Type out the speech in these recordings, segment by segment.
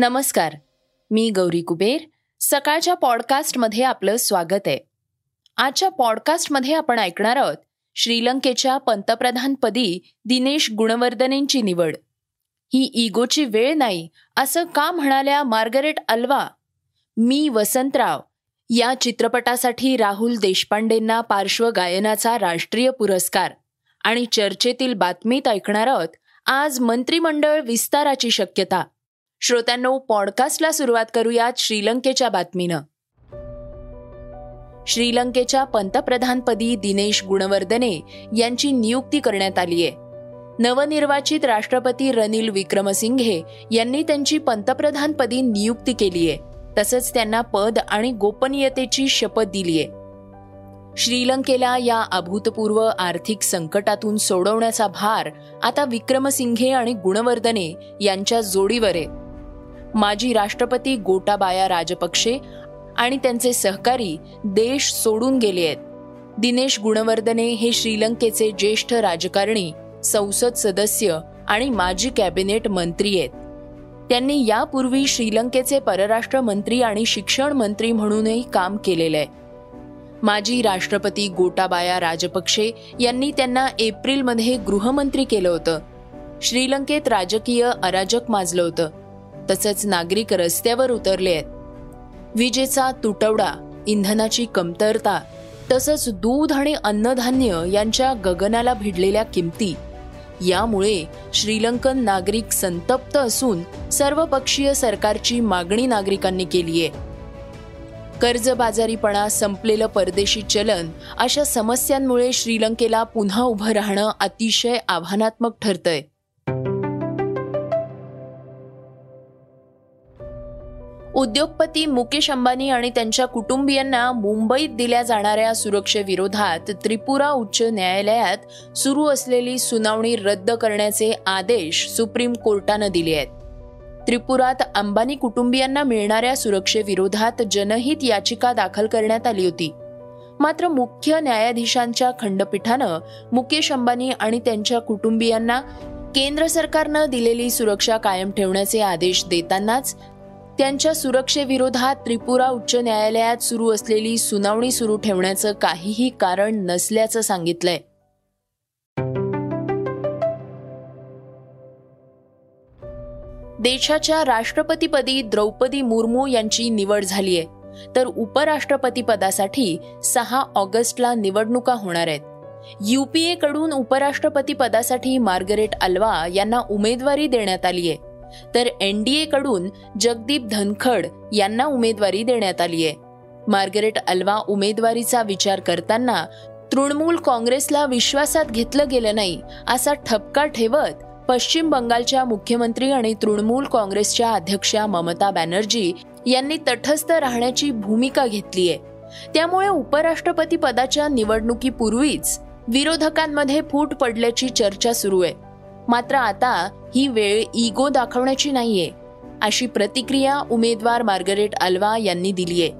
नमस्कार. मी गौरी कुबेर. सकाळच्या पॉडकास्टमध्ये आपलं स्वागत आहे. आजच्या पॉडकास्टमध्ये आपण ऐकणार आहोत श्रीलंकेच्या पंतप्रधानपदी दिनेश गुणवर्धनेंची निवड. ही इगोची वेळ नाही असं का म्हणाल्या मार्गरेट अल्वा? मी वसंतराव. या चित्रपटासाठी राहुल देशपांडेंना पार्श्वगायनाचा राष्ट्रीय पुरस्कार आणि चर्चेतील बातमीत ऐकणार आहोत आज मंत्रिमंडळ विस्ताराची शक्यता श्रोत्यांनो पॉडकास्टला सुरुवात करूयात श्रीलंकेच्या बातमीनं. श्रीलंकेच्या पंतप्रधानपदी दिनेश गुणवर्धने यांची नियुक्ती करण्यात आली आहे नवनिर्वाचित राष्ट्रपती रनिल विक्रमसिंघे यांनी त्यांची पंतप्रधानपदी नियुक्ती केली आहे तसंच त्यांना पद आणि गोपनीयतेची शपथ दिली आहे श्रीलंकेला या अभूतपूर्व आर्थिक संकटातून सोडवण्याचा भार आता विक्रमसिंघे आणि गुणवर्धने यांच्या जोडीवर आहे माजी राष्ट्रपती गोटाबाया राजपक्षे आणि त्यांचे सहकारी देश सोडून गेले आहेत. दिनेश गुणवर्धने हे श्रीलंकेचे ज्येष्ठ राजकारणी संसद सदस्य आणि माजी कॅबिनेट मंत्री आहेत. त्यांनी यापूर्वी श्रीलंकेचे परराष्ट्र मंत्री आणि शिक्षण मंत्री म्हणूनही काम केलेलं आहे. माजी राष्ट्रपती गोटाबाया राजपक्षे यांनी त्यांना एप्रिलमध्ये गृहमंत्री केलं होतं. श्रीलंकेत राजकीय अराजक माजलं होतं. तसंच नागरिक रस्त्यावर उतरले आहेत. विजेचा तुटवडा इंधनाची कमतरता तसंच दूध आणि अन्नधान्य यांच्या गगनाला भिडलेल्या किमती यामुळे श्रीलंकन नागरिक संतप्त असून सर्वपक्षीय सरकारची मागणी नागरिकांनी केली आहे. कर्जबाजारीपणा संपलेलं परदेशी चलन अशा समस्यांमुळे श्रीलंकेला पुन्हा उभं राहणं अतिशय आव्हानात्मक ठरतंय. उद्योगपती मुकेश अंबानी आणि त्यांच्या कुटुंबियांना मुंबईत दिल्या जाणाऱ्या सुरक्षेविरोधात त्रिपुरा उच्च न्यायालयात सुरू असलेली सुनावणी रद्द करण्याचे आदेश सुप्रीम कोर्टानं दिले आहेत. त्रिपुरात अंबानी कुटुंबियांना मिळणाऱ्या सुरक्षेविरोधात जनहित याचिका दाखल करण्यात आली होती. मात्र मुख्य न्यायाधीशांच्या खंडपीठानं मुकेश अंबानी आणि त्यांच्या कुटुंबियांना केंद्र सरकारनं दिलेली सुरक्षा कायम ठेवण्याचे आदेश देतानाच त्यांच्या सुरक्षेविरोधात त्रिपुरा उच्च न्यायालयात सुरू असलेली सुनावणी सुरू ठेवण्याचं काहीही कारण नसल्याचं सांगितलंय. देशाच्या राष्ट्रपतीपदी द्रौपदी मुर्मू यांची निवड झाली आहे तर उपराष्ट्रपती पदासाठी सहा ऑगस्टला निवडणुका होणार आहेत. युपीए कडून उपराष्ट्रपती पदासाठी मार्गरेट अल्वा यांना उमेदवारी देण्यात आली आहे तर एनडीए कडून जगदीप धनखड यांना उमेदवारी देण्यात आली आहे. मार्गरेट अल्वा उमेदवारीचा विचार करताना तृणमूल काँग्रेसला विश्वासात घेतलं गेलं नाही असा ठपका ठेवत पश्चिम बंगालच्या मुख्यमंत्री आणि तृणमूल काँग्रेसच्या अध्यक्षा ममता बॅनर्जी यांनी तटस्थ राहण्याची भूमिका घेतली आहे. त्यामुळे उपराष्ट्रपती पदाच्या निवडणुकीपूर्वीच विरोधकांमध्ये फूट पडल्याची चर्चा सुरू आहे. मात्र आता ही वेळ इगो दाखवण्याची नाहीये अशी प्रतिक्रिया उमेदवार मार्गरेट अल्वा यांनी दिलीये.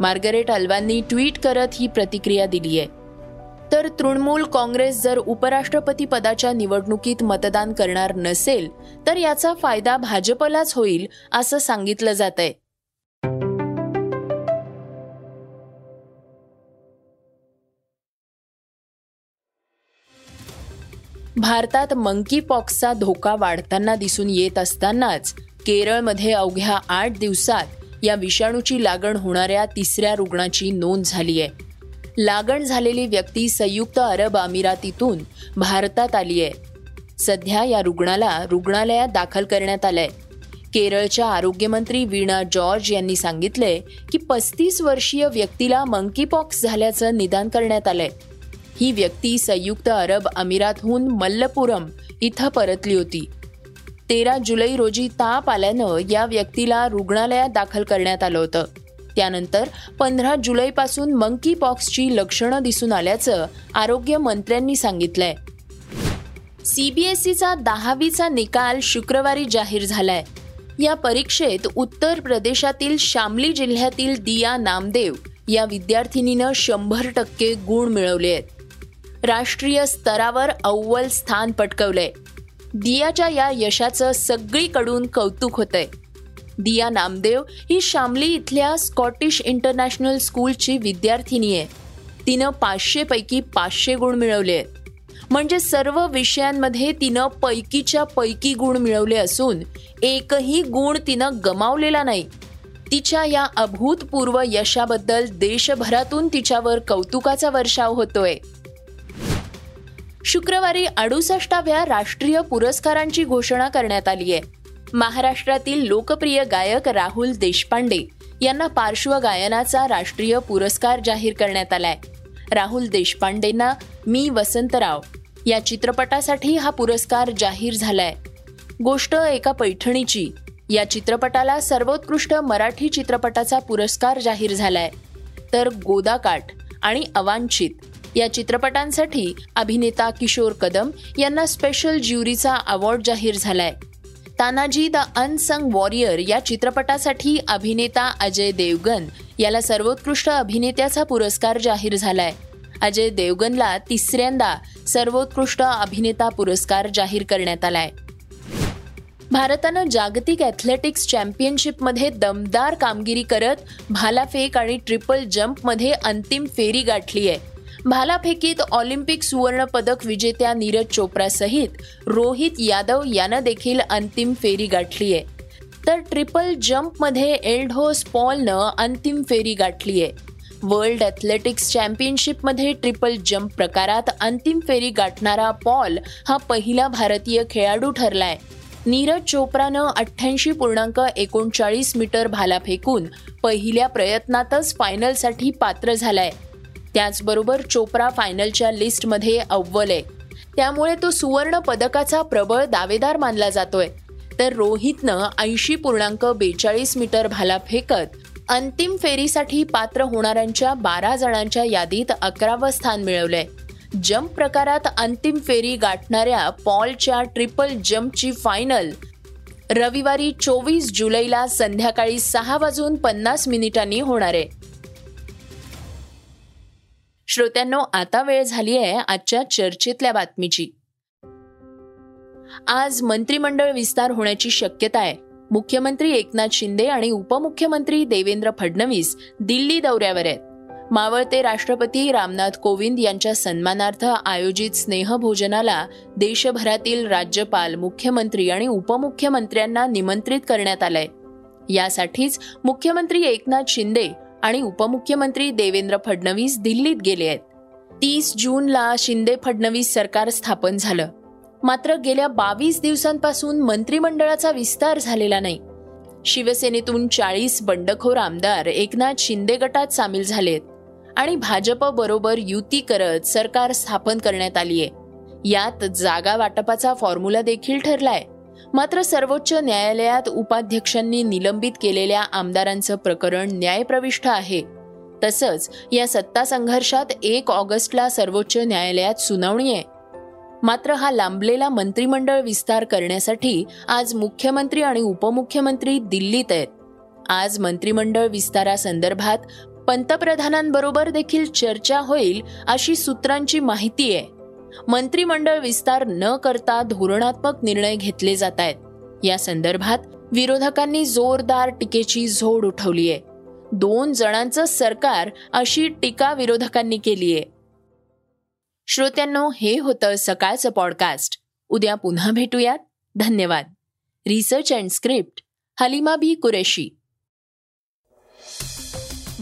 मार्गरेट अल्वांनी ट्विट करत ही प्रतिक्रिया दिलीये. तर तृणमूल काँग्रेस जर उपराष्ट्रपती पदाच्या निवडणुकीत मतदान करणार नसेल तर याचा फायदा भाजपलाच होईल असं सांगितलं जात आहे भारतात मंकी पॉक्सचा धोका वाढताना दिसून येत असतानाच केरळमध्ये अवघ्या आठ दिवसात या विषाणूची लागण होणाऱ्या तिसऱ्या रुग्णाची नोंद झाली आहे. लागण झालेली व्यक्ती संयुक्त अरब अमिरातीतून भारतात आली आहे. सध्या या रुग्णाला रुग्णालयात दाखल करण्यात आलंय. केरळच्या आरोग्यमंत्री वीणा जॉर्ज यांनी सांगितले की पस्तीस वर्षीय व्यक्तीला मंकीपॉक्स झाल्याचं निदान करण्यात आलंय. ही व्यक्ती संयुक्त अरब अमिरातहून मल्लपुरम इथं परतली होती. तेरा जुलै रोजी ताप आल्यानं या व्यक्तीला रुग्णालयात दाखल करण्यात आलं होतं. त्यानंतर पंधरा जुलैपासून मंकी पॉक्सची लक्षणं दिसून आल्याचं आरोग्य मंत्र्यांनी सांगितलंय. सीबीएसईचा दहावीचा निकाल शुक्रवारी जाहीर झालाय. या परीक्षेत उत्तर प्रदेशातील शामली जिल्ह्यातील दिया नामदेव या विद्यार्थिनीनं शंभर टक्के गुण मिळवले आहेत. राष्ट्रीय स्तरावर अव्वल स्थान पटकवलंय दियाच्या या यशाचं सगळीकडून कौतुक होतंय. दिया नामदेव ही शामली इथल्या स्कॉटिश इंटरनॅशनल स्कूलची विद्यार्थिनी आहे. तिनं पाचशेपैकी पाचशे गुण मिळवले आहेत. म्हणजे सर्व विषयांमध्ये तिनं पैकीच्या पैकी गुण मिळवले असून एकही गुण तिनं गमावलेला नाही. तिच्या या अभूतपूर्व यशाबद्दल देशभरातून तिच्यावर कौतुकाचा वर्षाव होतोय. शुक्रवारी अडुसष्टाव्या राष्ट्रीय पुरस्कारांची घोषणा करण्यात आली आहे. महाराष्ट्रातील लोकप्रिय गायक राहुल देशपांडे यांना पार्श्वगायनाचा राष्ट्रीय पुरस्कार जाहीर करण्यात आलाय. राहुल देशपांडेंना मी वसंतराव या चित्रपटासाठी हा पुरस्कार जाहीर झालाय. गोष्ट एका पैठणीची या चित्रपटाला सर्वोत्कृष्ट मराठी चित्रपटाचा पुरस्कार जाहीर झालाय. तर गोदाकाठ आणि अवांछित या चित्रपटांसाठी अभिनेता किशोर कदम यांना स्पेशल ज्युरीचा अवॉर्ड जाहीर झालाय. तानाजी द अनसंग वॉरियर या चित्रपटासाठी अभिनेता अजय देवगन याला सर्वोत्कृष्ट अभिनेत्याचा पुरस्कार जाहीर झालाय. अजय देवगनला तिसऱ्यांदा सर्वोत्कृष्ट अभिनेता पुरस्कार जाहीर करण्यात आलाय. भारतानं जागतिक ॲथलेटिक्स चॅम्पियनशिपमध्ये दमदार कामगिरी करत भालाफेक आणि ट्रिपल जम्पमध्ये अंतिम फेरी गाठली आहे भालाफेकीत ऑलिम्पिक सुवर्ण पदक विजेत्या नीरज चोप्रा सहित रोहित यादव यानं देखील अंतिम फेरी गाठली आहे तर ट्रिपल जम्पमध्ये एल्ढोस पॉलनं अंतिम फेरी गाठली आहे वर्ल्ड ॲथलेटिक्स चॅम्पियनशिपमध्ये ट्रिपल जम्प प्रकारात अंतिम फेरी गाठणारा पॉल हा पहिला भारतीय खेळाडू ठरलाय. नीरज चोप्रानं अठ्ठ्याऐंशी पूर्णांक एकोणचाळीस मीटर भाला फेकून पहिल्या प्रयत्नातच फायनलसाठी पात्र झालाय. त्याचबरोबर चोप्रा फायनलच्या लिस्टमध्ये अव्वल आहे. त्यामुळे तो सुवर्ण पदकाचा प्रबळ दावेदार मानला जातोय. तर रोहितनं ऐंशी पूर्णांक बेचाळीस मीटर भाला फेकत अंतिम फेरीसाठी पात्र होणाऱ्यांच्या बारा जणांच्या यादीत अकरावं स्थान मिळवलंय. जम्प प्रकारात अंतिम फेरी गाठणाऱ्या पॉलच्या ट्रिपल जम्पची फायनल रविवारी चोवीस जुलैला संध्याकाळी सहा वाजून पन्नास मिनिटांनी होणार आहे. श्रोत्यांनो आता वेळ झाली आहे आजच्या चर्चेतल्या बातमीची. आज मंत्रिमंडळ विस्तार होण्याची शक्यता आहे. मुख्यमंत्री एकनाथ शिंदे आणि उपमुख्यमंत्री देवेंद्र फडणवीस दिल्ली दौऱ्यावर आहेत. मावळते राष्ट्रपती रामनाथ कोविंद यांच्या सन्मानार्थ आयोजित स्नेहभोजनाला देशभरातील राज्यपाल मुख्यमंत्री आणि उपमुख्यमंत्र्यांना निमंत्रित करण्यात आलंय. यासाठीच मुख्यमंत्री एकनाथ शिंदे आणि उपमुख्यमंत्री देवेंद्र फडणवीस दिल्लीत गेले आहेत. तीस जूनला शिंदे फडणवीस सरकार स्थापन झालं. मात्र गेल्या बावीस दिवसांपासून मंत्रिमंडळाचा विस्तार झालेला नाही. शिवसेनेतून चाळीस बंडखोर आमदार एकनाथ शिंदे गटात सामील झालेत आणि भाजप बरोबर युती करत सरकार स्थापन करण्यात आली आहे यात जागा वाटपाचा फॉर्म्युला देखील ठरलाय. मात्र सर्वोच्च न्यायालयात उपाध्यक्षांनी निलंबित केलेल्या आमदारांचं प्रकरण न्यायप्रविष्ट आहे. तसंच या सत्ता संघर्षात एक ऑगस्टला सर्वोच्च न्यायालयात सुनावणी आहे. मात्र हा लांबलेला मंत्रिमंडळ विस्तार करण्यासाठी आज मुख्यमंत्री आणि उपमुख्यमंत्री दिल्लीत आहेत. आज मंत्रिमंडळ विस्तारासंदर्भात पंतप्रधानांबरोबर देखील चर्चा होईल अशी सूत्रांची माहिती आहे. मंत्रिमंडळ विस्तार न करता धोरणात्मक निर्णय घेतले जात आहेत. या संदर्भात विरोधकांनी जोरदार टीकेची झोड उठवली आहे. दोन जणांचं सरकार अशी टीका विरोधकांनी केली आहे. श्रोत्यांनो हे होतं सकाळचं पॉडकास्ट उद्या पुन्हा भेटूयात. धन्यवाद. Research and script Halima Bi Qureshi.